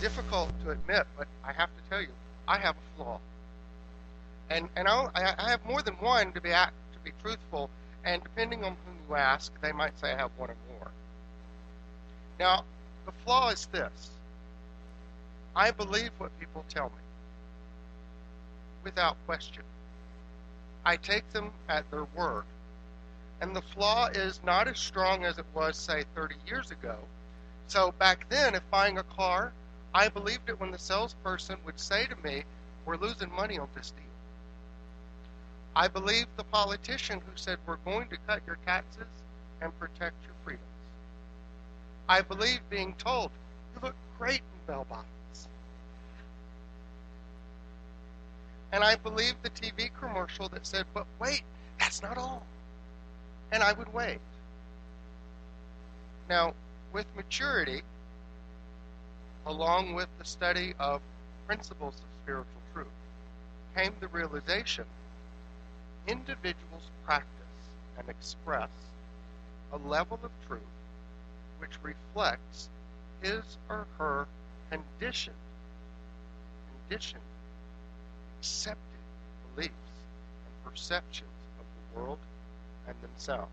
difficult to admit, but I have to tell you, I have a flaw. And and I I have more than one to be act, to be truthful. And depending on whom you ask, they might say I have one or more. Now, the flaw is this: I believe what people tell me, without question. I take them at their word. And the flaw is not as strong as it was, say, 30 years ago. So back then, if buying a car, I believed it when the salesperson would say to me, We're losing money on this deal. I believed the politician who said, We're going to cut your taxes and protect your freedoms. I believed being told, You look great in bell bottoms. And I believed the TV commercial that said, But wait, that's not all. And I would wait. Now, with maturity, along with the study of principles of spiritual truth, came the realization individuals practice and express a level of truth which reflects his or her conditioned, conditioned, accepted beliefs and perceptions of the world and themselves.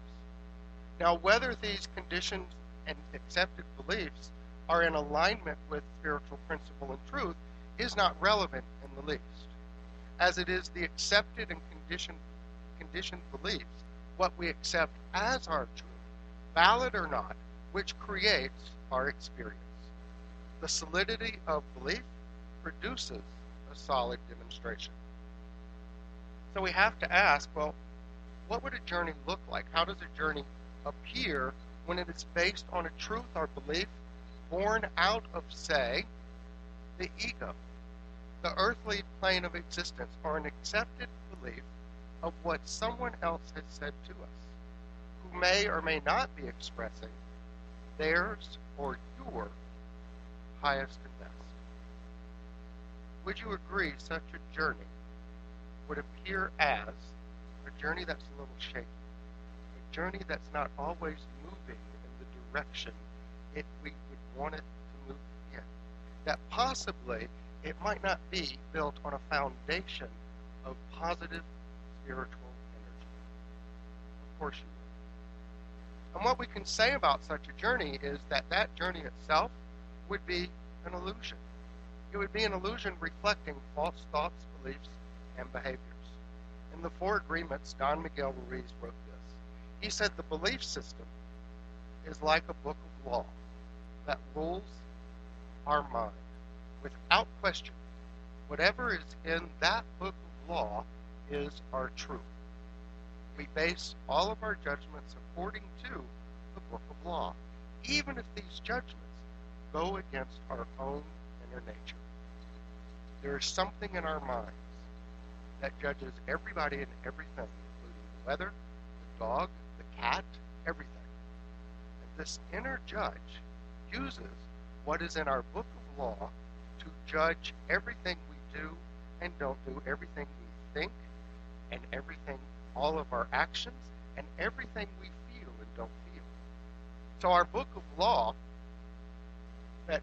Now, whether these conditioned and accepted beliefs are in alignment with spiritual principle and truth is not relevant in the least, as it is the accepted and conditioned, conditioned beliefs, what we accept as our truth, valid or not, which creates our experience. The solidity of belief produces a solid demonstration. So we have to ask well, what would a journey look like? How does a journey appear when it is based on a truth or belief born out of, say, the ego, the earthly plane of existence, or an accepted belief of what someone else has said to us, who may or may not be expressing theirs or your highest and best. Would you agree such a journey would appear as a journey that's a little shaky, a journey that's not always moving in the direction it we would want it to move in. That possibly it might not be built on a foundation of positive spiritual energy. Of course you would. And what we can say about such a journey is that that journey itself would be an illusion. It would be an illusion reflecting false thoughts, beliefs, and behaviors. In the Four Agreements, Don Miguel Ruiz wrote this. He said the belief system is like a book of law that rules our mind. Without question, whatever is in that book of law is our truth. We base all of our judgments according to the book of law, even if these judgments go against our own inner nature. There is something in our minds that judges everybody and everything, including the weather, the dog, the cat, everything. And this inner judge uses what is in our book of law to judge everything we do and don't do, everything we think, and everything, all of our actions, and everything we feel and don't feel. So our book of law that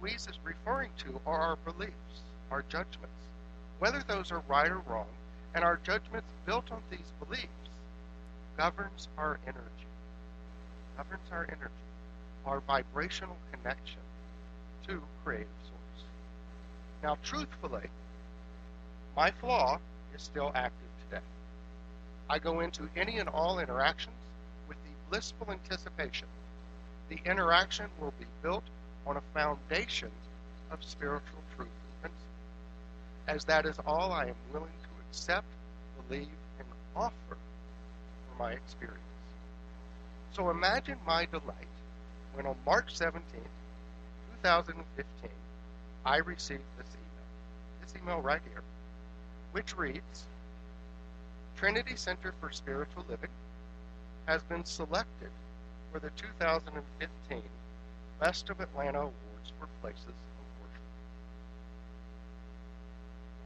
Ruiz is referring to are our beliefs, our judgments, whether those are right or wrong, and our judgments built on these beliefs governs our energy. Governs our energy, our vibrational connection to creative source. Now, truthfully, my flaw is still active today. I go into any and all interactions with the blissful anticipation the interaction will be built on a foundation of spiritual truth and principle, as that is all I am willing to accept, believe, and offer for my experience. So imagine my delight when on March 17, 2015, I received this email. This email right here, which reads Trinity Center for Spiritual Living has been selected for the 2015 Best of Atlanta Awards for Places of Worship.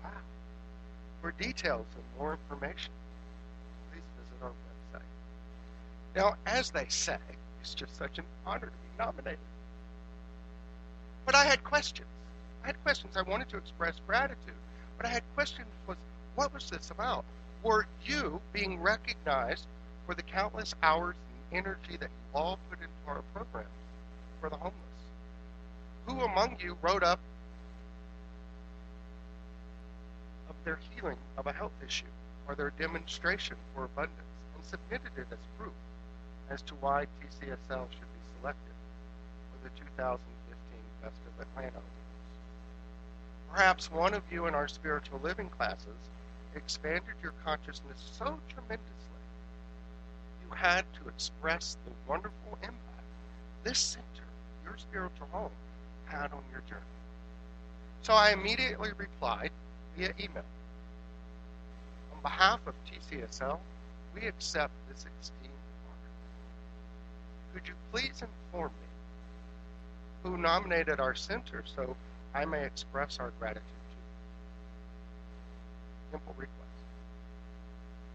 Wow. For details and more information, please visit our website. Now, as they say, it's just such an honor to nominated. But I had questions. I had questions. I wanted to express gratitude, but I had questions was what was this about? Were you being recognized for the countless hours and energy that you all put into our programs for the homeless? Who among you wrote up of their healing of a health issue or their demonstration for abundance and submitted it as proof as to why TCSL should be selected the 2015 Best of Atlanta Awards? Perhaps one of you in our spiritual living classes expanded your consciousness so tremendously you had to express the wonderful impact this center, your spiritual home, had on your journey. So I immediately replied via email. On behalf of TCSL, we accept this esteemed. Could you please inform me who nominated our center so I may express our gratitude to you? Simple request.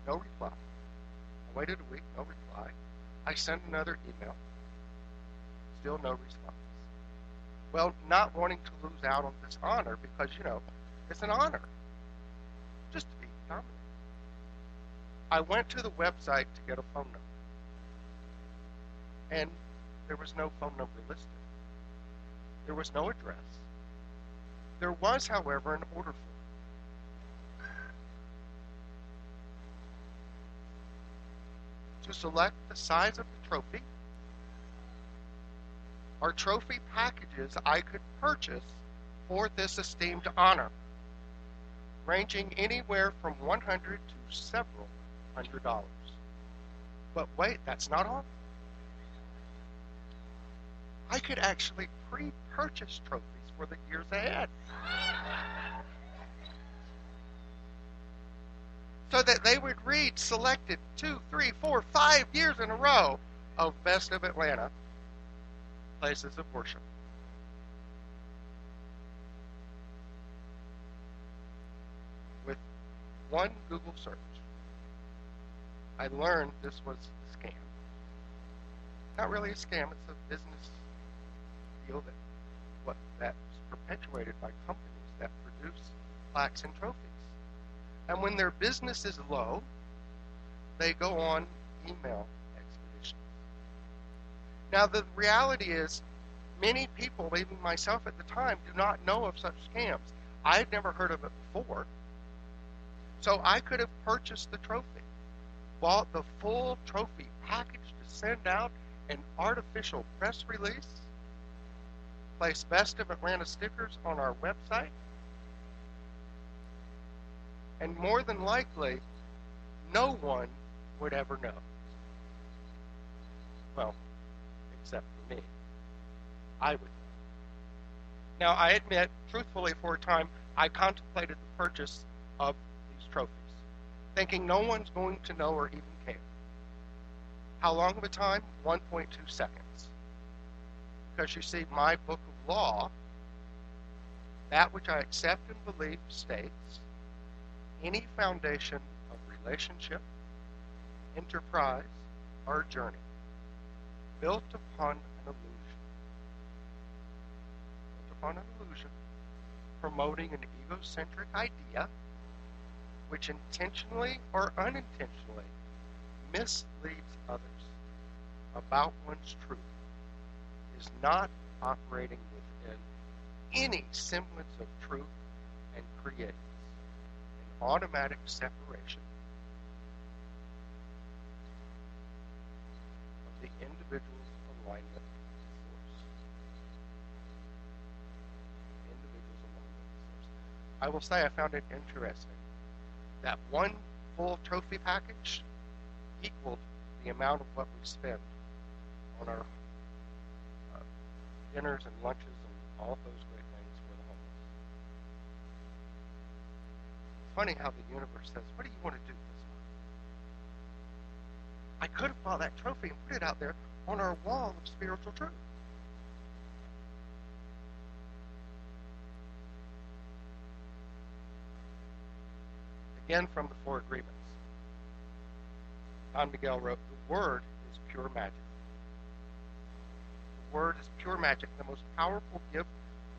No reply. I waited a week, no reply. I sent another email. Still no response. Well, not wanting to lose out on this honor because, you know, it's an honor just to be nominated. I went to the website to get a phone number. And there was no phone number listed. There was no address. There was, however, an order form. To select the size of the trophy, are trophy packages I could purchase for this esteemed honor, ranging anywhere from 100 to several hundred dollars. But wait, that's not all. I could actually pre-purchase trophies for the years ahead. So that they would read selected two, three, four, five years in a row of Best of Atlanta places of worship. With one Google search, I learned this was a scam. Not really a scam, it's a business deal that what that's perpetuated by companies that produce plaques and trophies. And when their business is low, they go on email expeditions. Now, the reality is, many people, even myself at the time, do not know of such scams. I had never heard of it before. So I could have purchased the trophy, bought the full trophy package to send out an artificial press release, place Best of Atlanta stickers on our website, and more than likely, no one would ever know. Well, except for me. I would. Now, I admit, truthfully, for a time, I contemplated the purchase of these trophies, thinking no one's going to know or even care. How long of a time? 1.2 seconds. Because you see, my book of law, that which I accept and believe, states any foundation of relationship, enterprise, or journey built upon an illusion. Built upon an illusion, promoting an egocentric idea which intentionally or unintentionally misleads others about one's truth is not operating within any semblance of truth and creates an automatic separation of the individual's alignment with source. Individual's alignment with source. I will say I found it interesting that one full trophy package equaled the amount of what we spend on our dinners and lunches and all of those great things for the homeless. It's funny how the universe says, What do you want to do this month? I could have bought that trophy and put it out there on our wall of spiritual truth. Again, from the Four Agreements. Don Miguel wrote, The Word is pure magic. Word is pure magic, the most powerful gift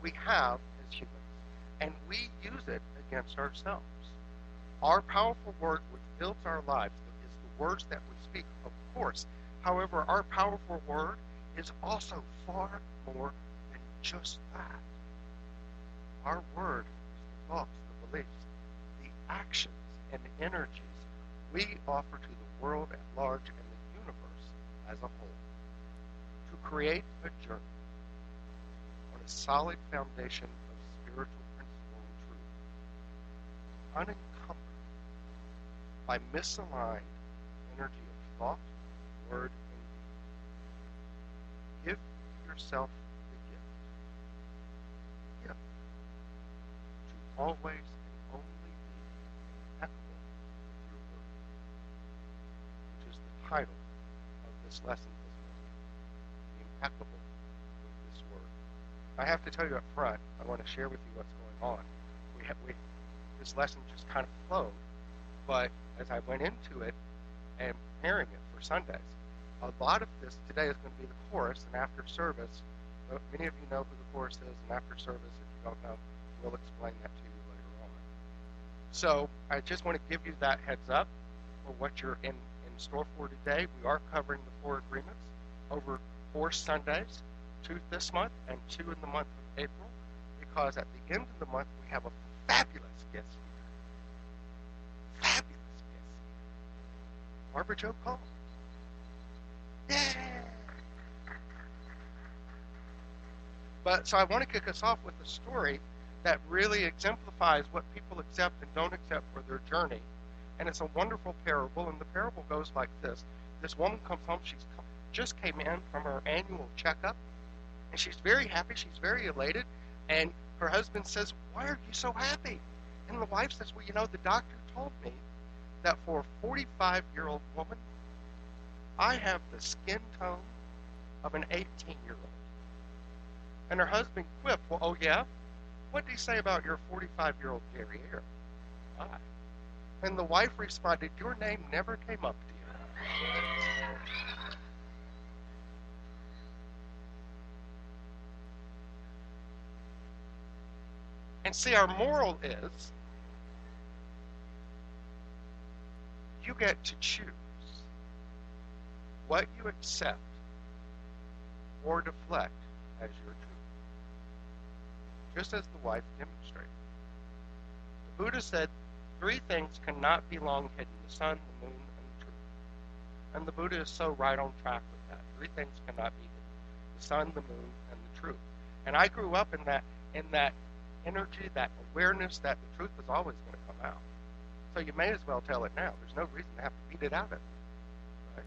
we have as humans. and we use it against ourselves. Our powerful word, which builds our lives, is the words that we speak, of course. However, our powerful word is also far more than just that. Our word is the thoughts, the beliefs, the actions, and the energies we offer to the world at large and the universe as a whole. To create a journey on a solid foundation of spiritual principle and truth, unencumbered by misaligned energy of thought, word, and deed. Give yourself the gift. Gift. To always and only be impeccable with your word. Which is the title of this lesson impeccable with this. I have to tell you up front, I want to share with you what's going on. We have we this lesson just kind of flowed, but as I went into it and preparing it for Sundays. A lot of this today is going to be the chorus, and after service, uh, many of you know who the chorus is, and after service, if you don't know, we'll explain that to you later on. So I just want to give you that heads up for what you're in, in store for today. We are covering the four agreements over four Sundays, two this month and two in the month of April, because at the end of the month we have a fabulous guest speaker. Fabulous guest. Barbara Jo Cole. Yeah. But so I want to kick us off with a story that really exemplifies what people accept and don't accept for their journey. And it's a wonderful parable, and the parable goes like this. This woman comes home, she's just came in from her annual checkup, and she's very happy, she's very elated, and her husband says, Why are you so happy? And the wife says, Well, you know, the doctor told me that for a 45 year old woman, I have the skin tone of an 18 year old. And her husband quipped, Well, oh yeah? What did he say about your 45 year old derriere? I. And the wife responded, Your name never came up, dear. And see, our moral is you get to choose what you accept or deflect as your truth, just as the wife demonstrated. The Buddha said three things cannot be long hidden the sun, the moon, and the truth. And the Buddha is so right on track with that. Three things cannot be hidden the sun, the moon, and the truth. And I grew up in that in that energy, that awareness that the truth is always going to come out. So you may as well tell it now. There's no reason to have to beat it out of you. Right?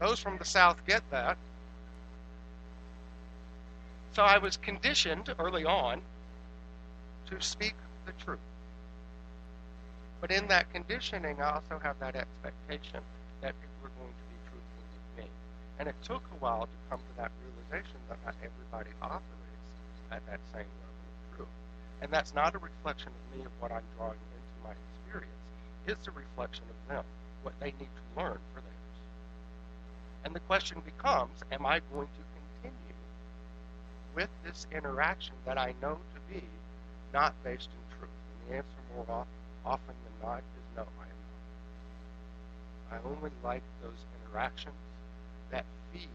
Those from the South get that. So I was conditioned early on to speak the truth. But in that conditioning, I also have that expectation that people are going to be truthful with me. And it took a while to come to that realization that not everybody operates at that same level. Of truth. And that's not a reflection of me of what I'm drawing into my experience. It's a reflection of them, what they need to learn for theirs. And the question becomes, am I going to continue with this interaction that I know to be not based in truth? And the answer more often than not is no, I am not. I only like those interactions that feed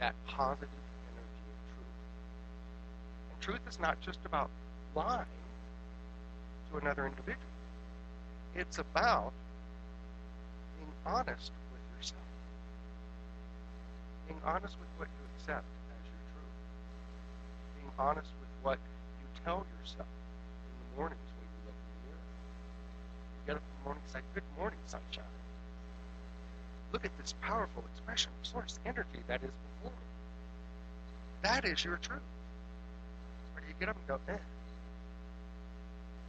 that positive energy of truth. And truth is not just about lying to another individual. It's about being honest with yourself, being honest with what you accept as your truth, being honest with what you tell yourself in the mornings when you look in the mirror. You get up in the morning and say, Good morning, sunshine. Look at this powerful expression of source energy that is before me. That is your truth. Or do you get up and go, eh?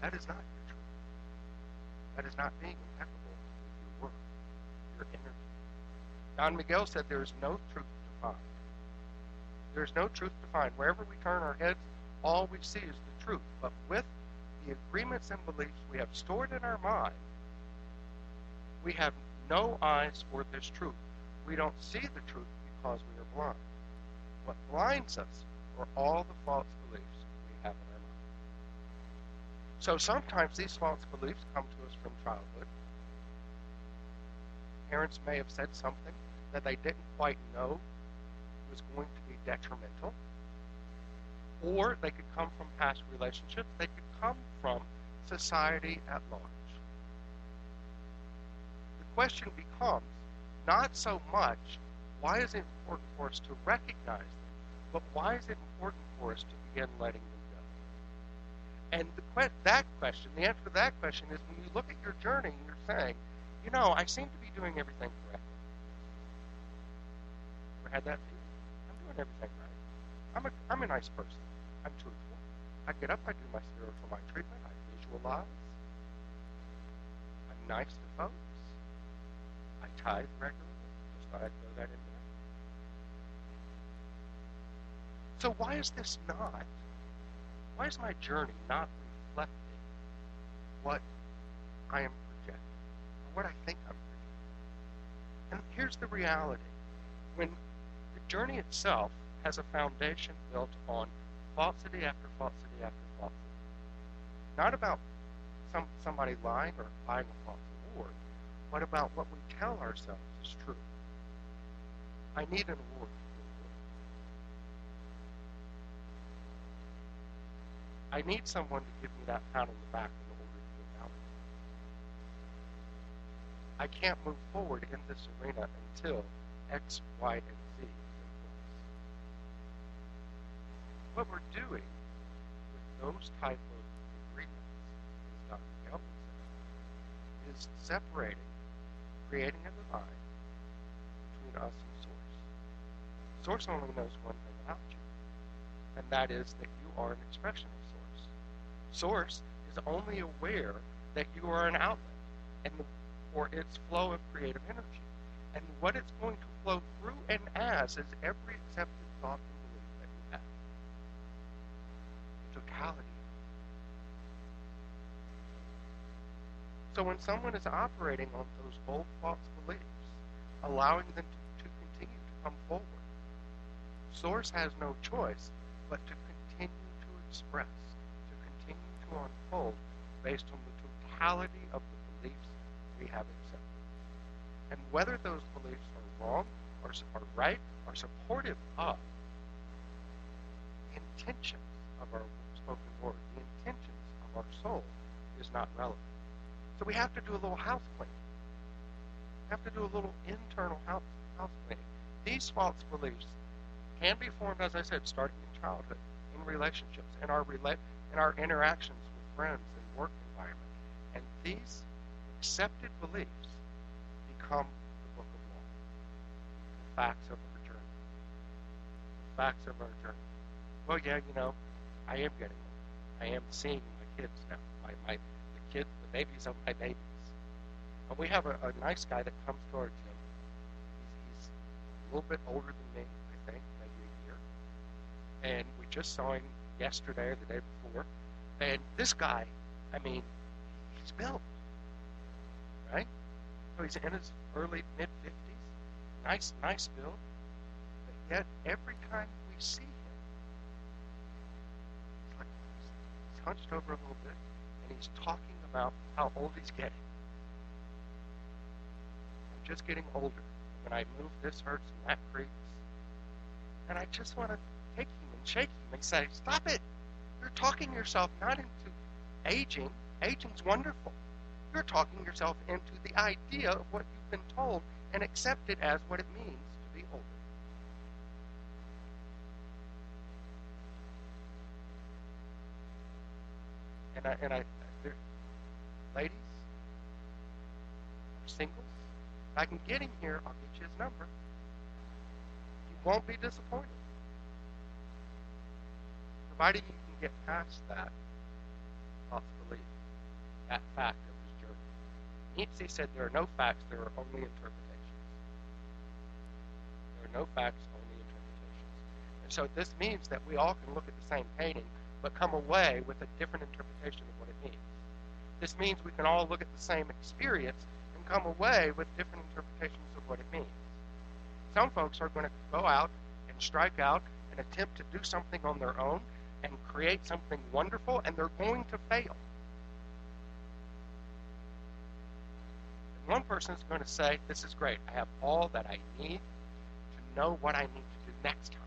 That is not your truth. That is not being impeccable with your work, your energy. Don Miguel said there is no truth to find. There is no truth to find. Wherever we turn our heads, all we see is the truth. But with the agreements and beliefs we have stored in our mind, we have no eyes for this truth. We don't see the truth because we are blind. What blinds us are all the false beliefs we have in our mind. So sometimes these false beliefs come to us from childhood. Parents may have said something that they didn't quite know was going to be detrimental. Or they could come from past relationships. They could come from society at large. Question becomes not so much why is it important for us to recognize them, but why is it important for us to begin letting them go? And the that question, the answer to that question is when you look at your journey and you're saying, you know, I seem to be doing everything correctly. Ever had that feeling? I'm doing everything right. I'm a, I'm a nice person. I'm truthful. I get up, I do my spiritual mind treatment, I visualize. I'm nice to folks. I tithe regularly. Just thought I'd throw that in there. So why is this not? Why is my journey not reflecting what I am projecting, or what I think I'm projecting? And here's the reality: when the journey itself has a foundation built on falsity after falsity after falsity, not about some somebody lying or lying a but about what we tell ourselves is true. I need an award I need someone to give me that pat on the back in order to feel validated. I can't move forward in this arena until X, Y, and Z is in place. What we're doing with those type of agreements, as Don Miguel said, is separating, creating a divide between us and Source. Source only knows one thing about you, and that is that you are an expression of source Source is only aware that you are an outlet and for its flow of creative energy. And what it's going to flow through and as is every accepted thought and belief that you have. The totality. So when someone is operating on those old false beliefs, allowing them to, to continue to come forward, Source has no choice but to continue to express to continue to unfold based on the totality of the beliefs we have accepted. And whether those beliefs are wrong or are right or supportive of intentions of our spoken word, the intentions of our soul is not relevant. So we have to do a little house cleaning. We have to do a little internal house, house cleaning. These false beliefs can be formed, as I said, starting in childhood, in relationships, in our rela- in our interactions with friends and work environment. And these accepted beliefs become the book of law, the facts of our journey. The facts of our journey. Well, yeah, you know, I am getting old. I am seeing my kids now. My, my kids, the babies of my babies. And we have a, a nice guy that comes to our gym. He's, he's a little bit older than me, I think, maybe a year. And we just saw him yesterday or the day before and this guy, I mean, he's built, right? So he's in his early mid fifties, nice, nice build. But yet, every time we see him, he's hunched over a little bit, and he's talking about how old he's getting. I'm just getting older. When I move, this hurts and that creaks. And I just want to take him and shake him and say, "Stop it! You're talking yourself not into aging. Aging's wonderful. You're talking yourself into the idea of what you've been told and accept it as what it means to be older. And I, and I, singles, if I can get him here, I'll get you his number. You won't be disappointed. Provided you can get past that belief, that fact of his journey. Nietzsche said there are no facts, there are only interpretations. There are no facts, only interpretations. And so this means that we all can look at the same painting, but come away with a different interpretation of what it means. This means we can all look at the same experience can come away with different interpretations of what it means. Some folks are going to go out and strike out and attempt to do something on their own and create something wonderful, and they're going to fail. And one person is going to say, This is great. I have all that I need to know what I need to do next time.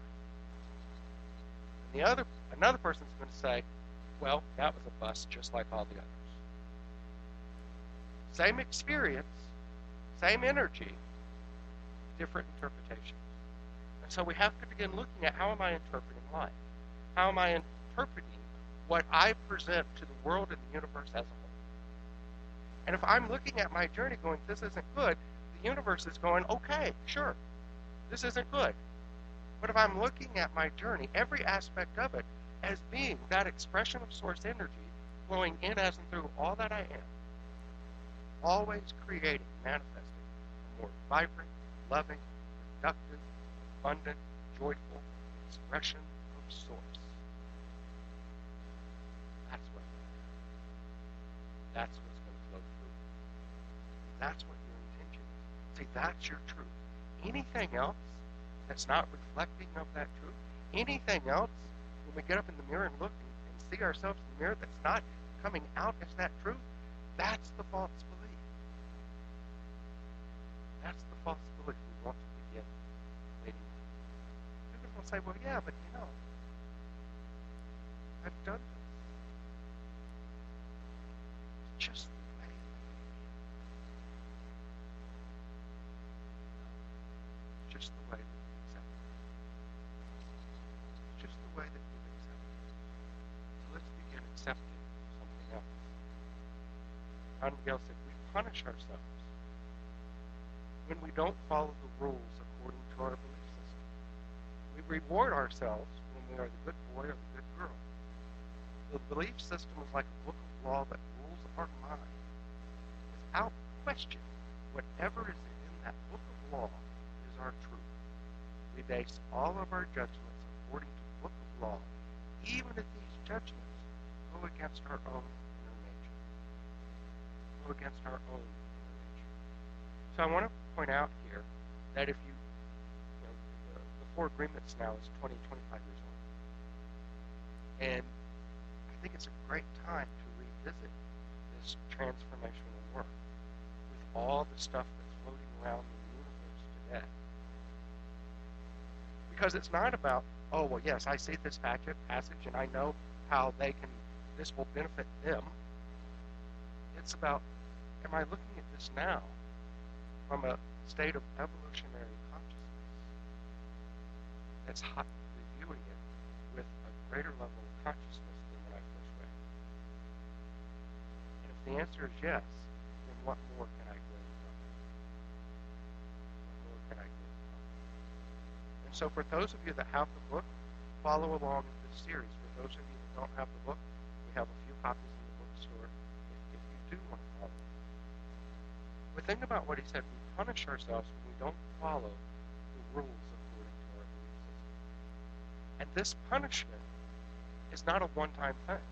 And the other another person is going to say, Well, that was a bust just like all the others. Same experience, same energy, different interpretation. And so we have to begin looking at how am I interpreting life? How am I interpreting what I present to the world and the universe as a whole? And if I'm looking at my journey going, this isn't good, the universe is going, okay, sure, this isn't good. But if I'm looking at my journey, every aspect of it, as being that expression of source energy flowing in as and through all that I am, always creating, manifesting a more vibrant, loving, productive, abundant, joyful expression of source. That's what that's what's going to flow through. That's what your intention is. See, that's your truth. Anything else that's not reflecting of that truth, anything else, when we get up in the mirror and look and, and see ourselves in the mirror that's not coming out as that truth, that's the false belief. False belief we want to begin leading to. People will say, well, yeah, but you know, I've done this. It's just the way. Just the way that we accept it. Just the way that we accept it. So let's begin accepting something else. Miguel said, we punish ourselves when we don't follow the rules according to our belief system. We reward ourselves when we are the good boy or the good girl. The belief system is like a book of law that rules our mind. Without question, whatever is in that book of law is our truth. We base all of our judgments according to the book of law, even if these judgments go against our own inner nature. Go against our own inner nature. So I want to point out here that if you, you know, the, the Four Agreements now is 20, 25 years old. And I think it's a great time to revisit this transformational work with all the stuff that's floating around the universe today. Because it's not about, oh, well, yes, I see this passage and I know how they can, this will benefit them. It's about, am I looking at this now from a state of evolutionary consciousness that's hot, reviewing it with a greater level of consciousness than when I first read it? And if the answer is yes, then what more can I glean from it? What more can I glean from it? And so for those of you that have the book, follow along with this series. For those of you that don't have the book, we have a few copies in the bookstore if, if you do want to follow. But think about what he said. We punish ourselves when we don't follow the rules according to our belief system. And this punishment is not a one-time thing.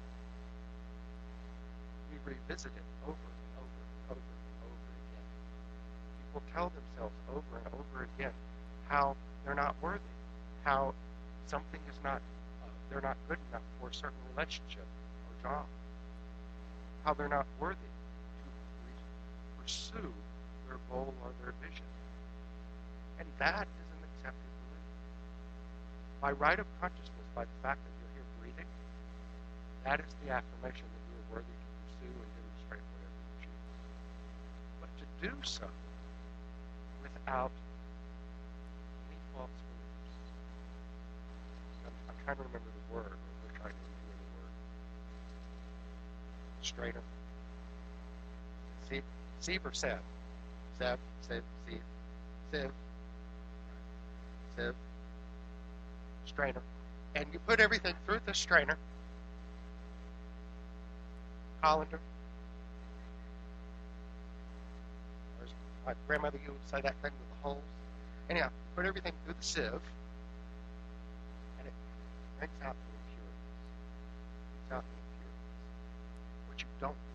We revisit it over and over and over and over again. People tell themselves over and over again how they're not worthy, how something is not, uh, they're not good enough for a certain relationship or job, how they're not worthy pursue their goal or their vision. And that is an accepted belief. By right of consciousness, by the fact that you're here breathing, that is the affirmation that you are worthy to pursue and demonstrate whatever you choose. But to do so without any false beliefs. I'm, I'm trying to remember the word, or we're trying to remember the word. Straighter. See, Sieve or Sev? Sev, Sev, Sieve, Sieve, Sieve, strainer. And you put everything through the strainer. Colander. My grandmother used to say that thing with the holes. Anyhow, put everything through the sieve, and it brings out the impurities. Brings out the impurities. What you don't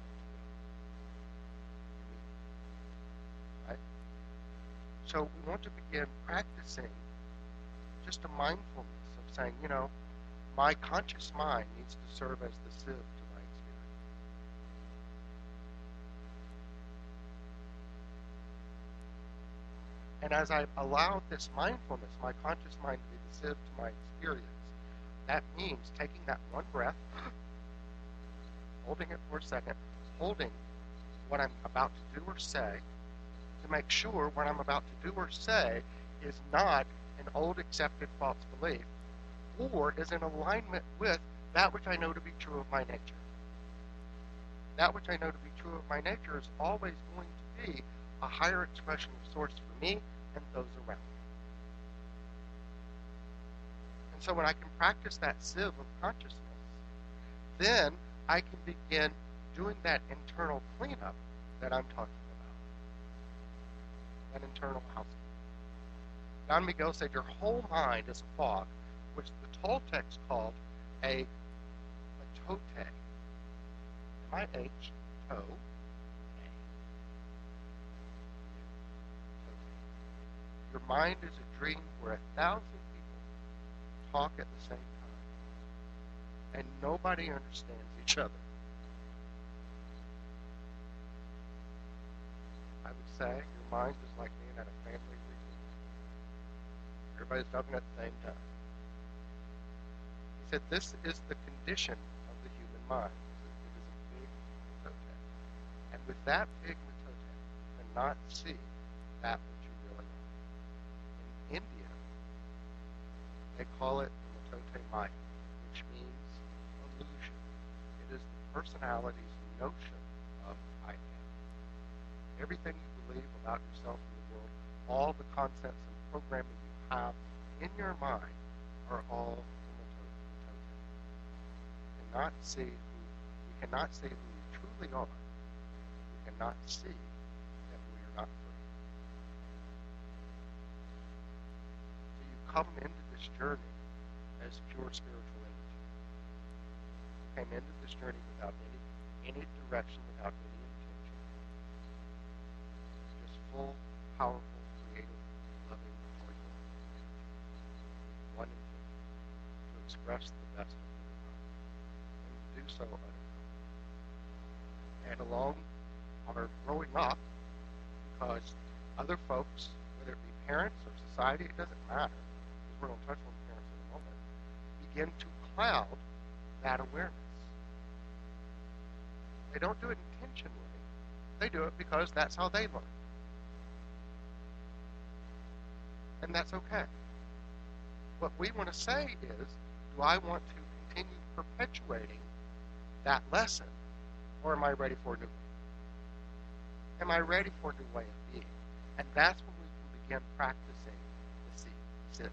So we want to begin practicing just a mindfulness of saying, you know, my conscious mind needs to serve as the sieve to my experience. And as I allow this mindfulness, my conscious mind to be the sieve to my experience, that means taking that one breath, holding it for a second, holding what I'm about to do or say, to make sure what I'm about to do or say is not an old accepted false belief or is in alignment with that which I know to be true of my nature. That which I know to be true of my nature is always going to be a higher expression of source for me and those around me. And so when I can practice that sieve of consciousness, then I can begin doing that internal cleanup that I'm talking about. That internal housekeeping. Don Miguel said your whole mind is a fog, which the Toltecs called a, a tote. M-I-H, toe, Your mind is a dream where a thousand people talk at the same time, and nobody understands each other. Say your mind is like being at a family reunion. Everybody's talking at the same time. He said, This is the condition of the human mind. It is a big mitote. And with that big mitote, you cannot see that which you really are. In India, they call it the Mitote Maya, which means illusion. It is the personality's notion of I am. Everything you believe about yourself and the world, all the concepts and programming you have in your mind are all Mitote. You cannot see who we cannot see who we truly are. We cannot see that we are not free. So you come into this journey as pure spiritual energy. You Came into this journey without any any direction, without any intention. Powerful, creative, loving, joyful energy. One intention. To express the best of who we. And to do so. And along our growing up, because other folks, whether it be parents or society, it doesn't matter because we're going to touch on parents in a moment, begin to cloud that awareness. They don't do it intentionally. They do it because that's how they learn. And that's okay. What we want to say is, do I want to continue perpetuating that lesson, or am I ready for a new one? Am I ready for a new way of being? And that's when we can begin practicing the seed,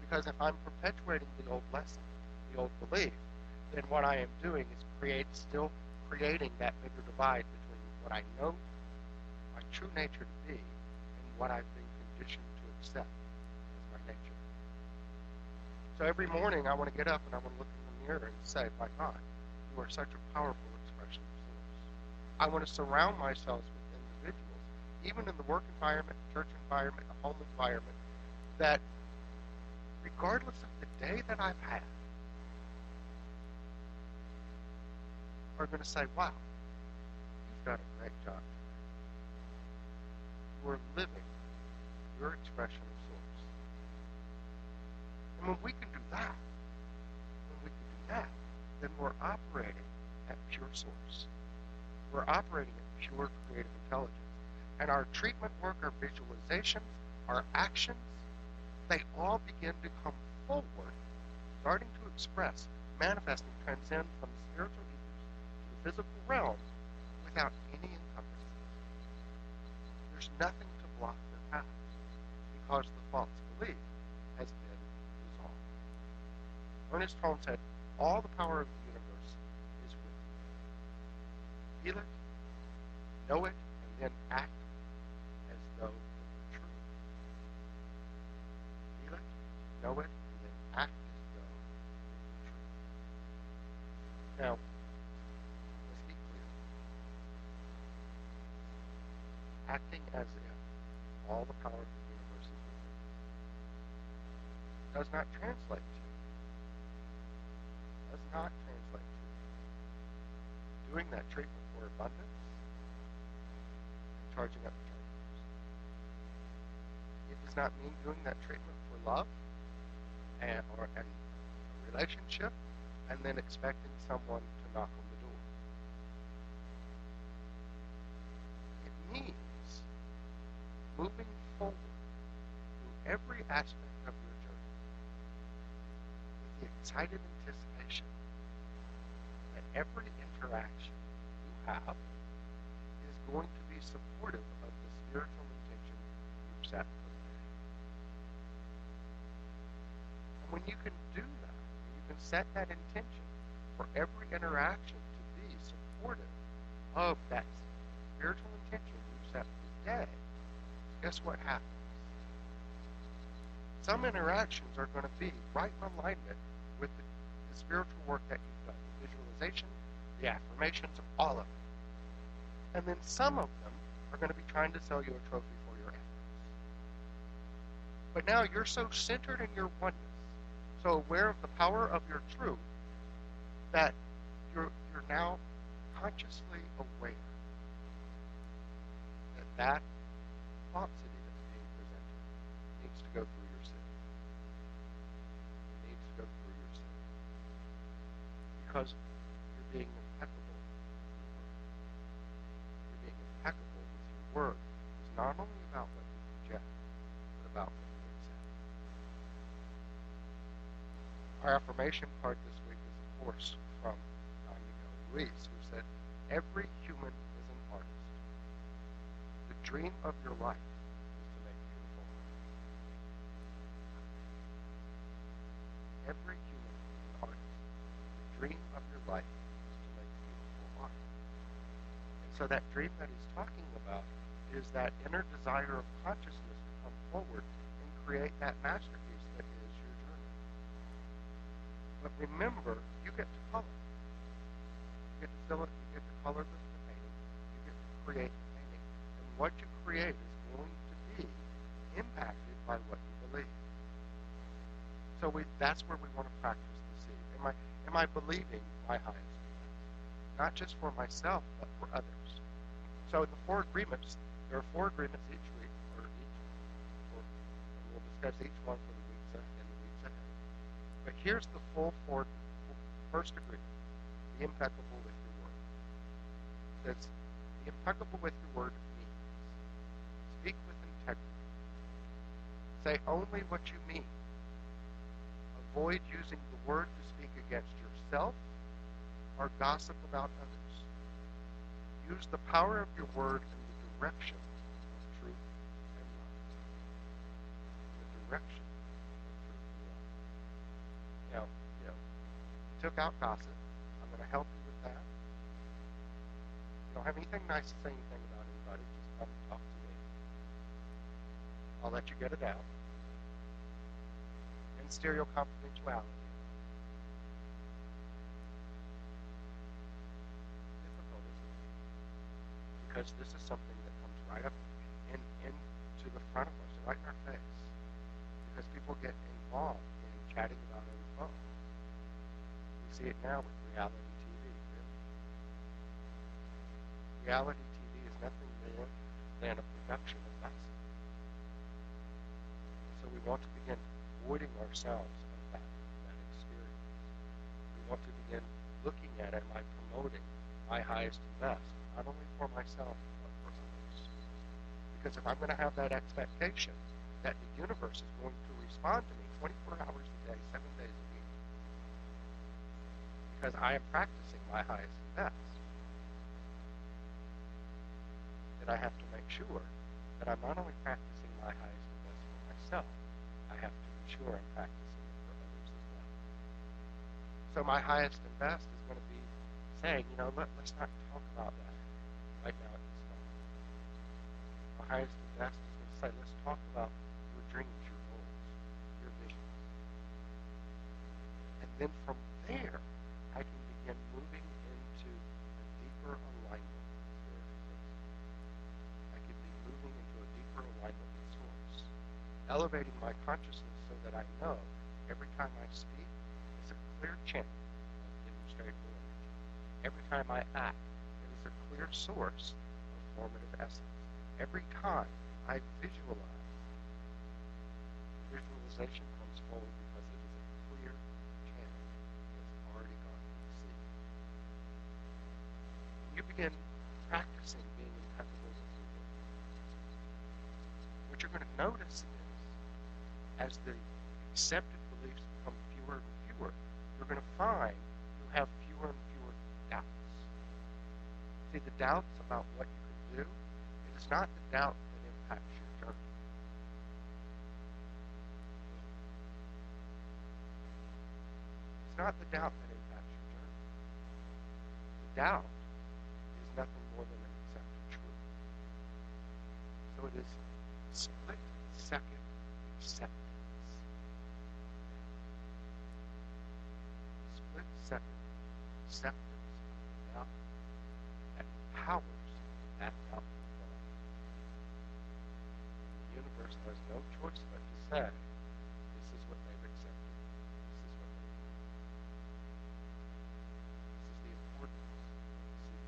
Because if I'm perpetuating the old lesson, the old belief, then what I am doing is create still creating that bigger divide between what I know true nature to be and what I've been conditioned to accept as my nature. So every morning I want to get up and I want to look in the mirror and say, my God, you are such a powerful expression of source. I want to surround myself with individuals, even in the work environment, church environment, the home environment, that regardless of the day that I've had, are going to say, wow, you've done a great job. Are living your expression of source. And when we can do that, when we can do that, then we're operating at pure source. We're operating at pure creative intelligence. And our treatment work, our visualizations, our actions, they all begin to come forward, starting to express, manifest, and transcend from the spiritual to the physical realm without any. There's nothing to block their path because the false belief has been resolved. Ernest Holmes said, all the power of the universe is with you. Feel it, know it, and then act as though it, were true. Feel it, know act as though it's true. Now, let's be clear. Acting as if all the power of the universe is within does not translate to does not translate to doing that treatment for abundance and charging up the charges. It does not mean doing that treatment for love and or and a relationship and then expecting someone to knock on the door. It means moving forward through every aspect of your journey with the excited anticipation that every interaction you have is going to be supportive of the spiritual intention you've set for the day. And when you can do that, you can set that intention for every interaction to be supportive of that spiritual intention you set for the day, guess what happens? Some interactions are going to be right in alignment with the, the spiritual work that you've done, the visualization, the affirmations, all of it. And then some of them are going to be trying to sell you a trophy for your efforts. But now you're so centered in your oneness, so aware of the power of your truth, that you're, you're now consciously aware that that city that's being presented needs to go through your city. It needs to go through your city. Because you're being impeccable. You're being impeccable with your word. It's not only about what you project, but about what you accept. Our affirmation part this week is, of course, from Don Miguel Ruiz, who said, Every human is an artist. The dream of your life is to make beautiful. Every human is an. The dream of your life is to make beautiful art. And so that dream that he's talking about is that inner desire of consciousness to come forward and create that masterpiece that is your journey. But remember, you get to color. You get to fill it, you get to color the painting, you get to create the painting. And what you create is going to be impacted by what you believe. So we, that's where we want to practice the seed. Am I, am I believing my highest best? Not just for myself, but for others. So the four agreements, there are four agreements each week, or each, or, and we'll discuss each one for the weeks ahead, in the. But here's the full four, first agreement: be impeccable with your word. It says, be impeccable with your word means speak with integrity. Say only what you mean. Avoid using the word to speak against yourself or gossip about others. Use the power of your word in the direction of truth and love. In the direction of truth and love. Now, you know, you took out gossip. I'm going to help you with that. You don't have anything nice to say anything about anybody. Just come talk to me. I'll let you get it out. Confidentiality. Difficult, isn't it? Because this is something that comes right up in, into the front of us, right in our face. Because people get involved in chatting about it on the phone. We see it now with reality TV. Really. Reality TV is nothing more than a production of gossip. So we want to begin voiding ourselves of that, that experience. We want to begin looking at, am I promoting my highest and best, not only for myself, but for others? Because if I'm going to have that expectation that the universe is going to respond to me 24 hours a day, seven days a week, because I am practicing my highest and best, that I have to make sure that I'm not only practicing my highest and best for myself, I have to ensure I'm practicing it for others as well. So my highest and best is going to be saying, you know, let, let's not talk about that right now at this moment. My highest and best is going to say, let's talk about your dreams, your goals, your visions. And then from there, I can begin moving into a deeper alignment with principle. I can be moving into a deeper alignment with Source, elevating my consciousness that I know every time I speak, it's a clear channel of demonstrable energy. Every time I act, it is a clear source of formative essence. every time I visualize, visualization comes forward because it is a clear channel that has already gone to the sea. You begin practicing being impeccable with work. What you're going to notice is, as the accepted beliefs become fewer and fewer, you're going to find you have fewer and fewer doubts. See, the doubts about what you can do, it is not the doubt that impacts your journey. It's not the doubt that impacts your journey. The doubt is nothing more than an accepted truth. So it is split second acceptance. Split second acceptance doubt that empowers that doubt. The universe has no choice but to say, this is what they've accepted. This is what they believe. This is the importance of the seed.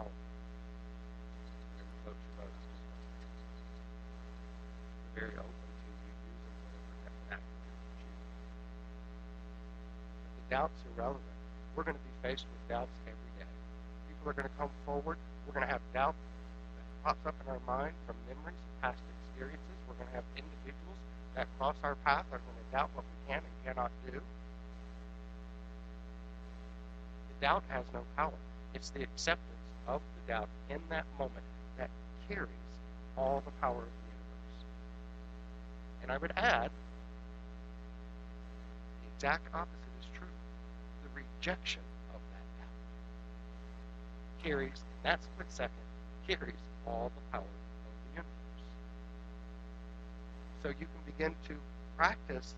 Oh. Never float your boat. It's just one thing. We're very open to you using whatever that you choose. But the doubt's irrelevant. We're going to be faced with doubts every day. People are going to come forward. We're going to have doubt that pops up in our mind from memories past experiences. We're going to have individuals that cross our path are going to doubt what we can and cannot do. The doubt has no power. It's the acceptance of the doubt in that moment that carries all the power of the universe. And I would add, the exact opposite rejection of that doubt carries, that split second, carries all the power of the universe. So you can begin to practice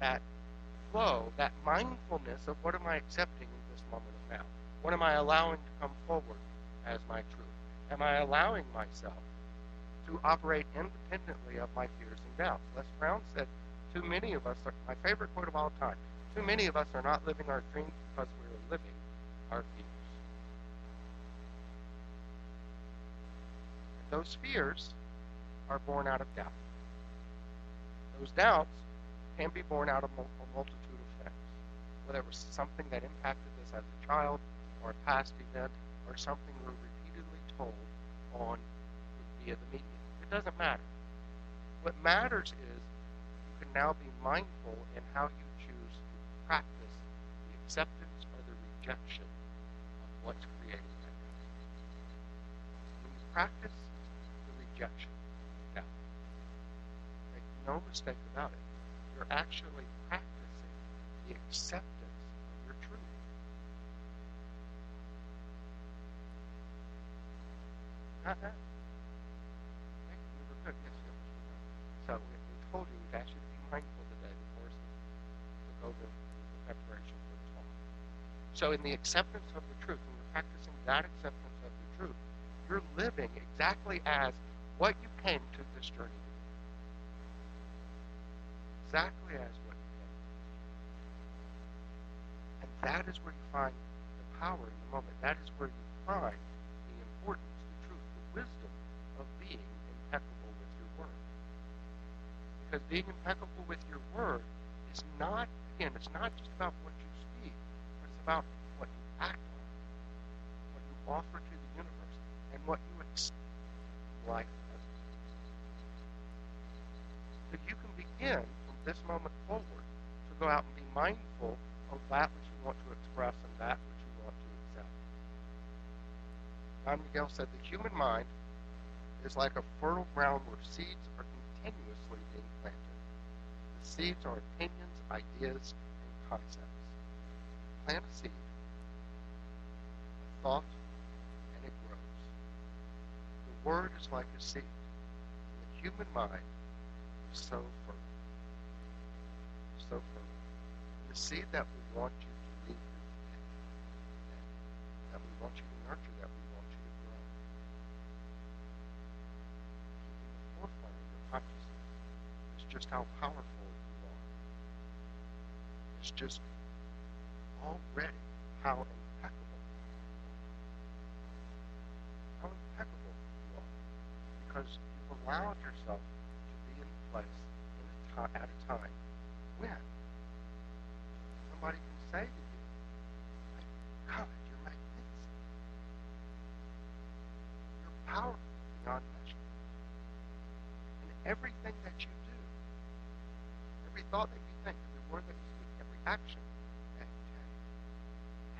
that flow, that mindfulness of what am I accepting in this moment of now? What am I allowing to come forward as my truth? Am I allowing myself to operate independently of my fears and doubts? Les Brown said, too many of us, my favorite quote of all time, too many of us are not living our dreams because we're living our fears. And those fears are born out of doubt. Those doubts can be born out of a multitude of things, whether it was something that impacted us as a child, or a past event, or something we're repeatedly told on via the media. It doesn't matter. What matters is you can now be mindful in how you practice the acceptance or the rejection of what's creating that. When you practice the rejection of doubt, make no mistake about it, you're actually practicing the acceptance of your truth. Not that. Okay, we were good. Yes, yes, we were. So we, we told you we'd ask you to be mindful today before we took over the preparation for the talk. So in the acceptance of the truth, when you're practicing that acceptance of the truth, you're living exactly as what you came to this journey to. Exactly as what you came to. And that is where you find the power in the moment. That is where you find the importance, the truth, the wisdom of being impeccable with your word. Because being impeccable with your word is not, again, it's not just about what you about what you act on, what you offer to the universe, and what you expect life as So you can begin from this moment forward to go out and be mindful of that which you want to express and that which you want to accept. Don Miguel said the human mind is like a fertile ground where seeds are continuously being planted. The seeds are opinions, ideas, and concepts. Plant a seed, a thought, and it grows. The word is like a seed. The human mind is so fertile. So fertile. The seed that we want you to leave today, that we want you to nurture, that we want you to grow. Keep in the forefront of your consciousness is just how powerful you are. It's just already how impeccable how impeccable you are. because you've allowed yourself to be in place in at a time when somebody can say to you, God, you're magnificent. You're powerful beyond measure. And everything that you do, every thought that you think, every word that you speak, every action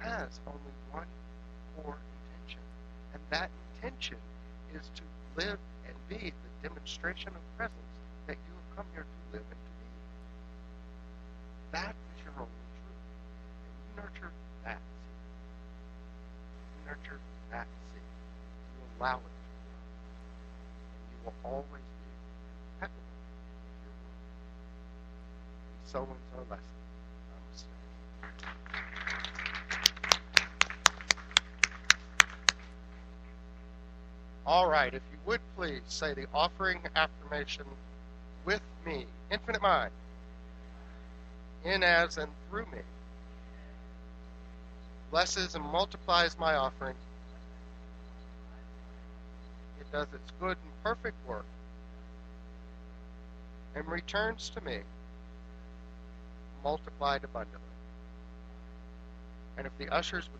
has only one core intention. And that intention is to live and be the demonstration of presence that you have come here to live and to be. That is your only truth. And you nurture that seed. You nurture that seed. You allow it to grow. And you will always be impeccable in your work. And so ends our lesson. Namaste. All right, if you would please say the offering affirmation with me. Infinite mind. In, as, and through me. Blesses and multiplies my offering. It does its good and perfect work. And returns to me multiplied abundantly. And if the ushers would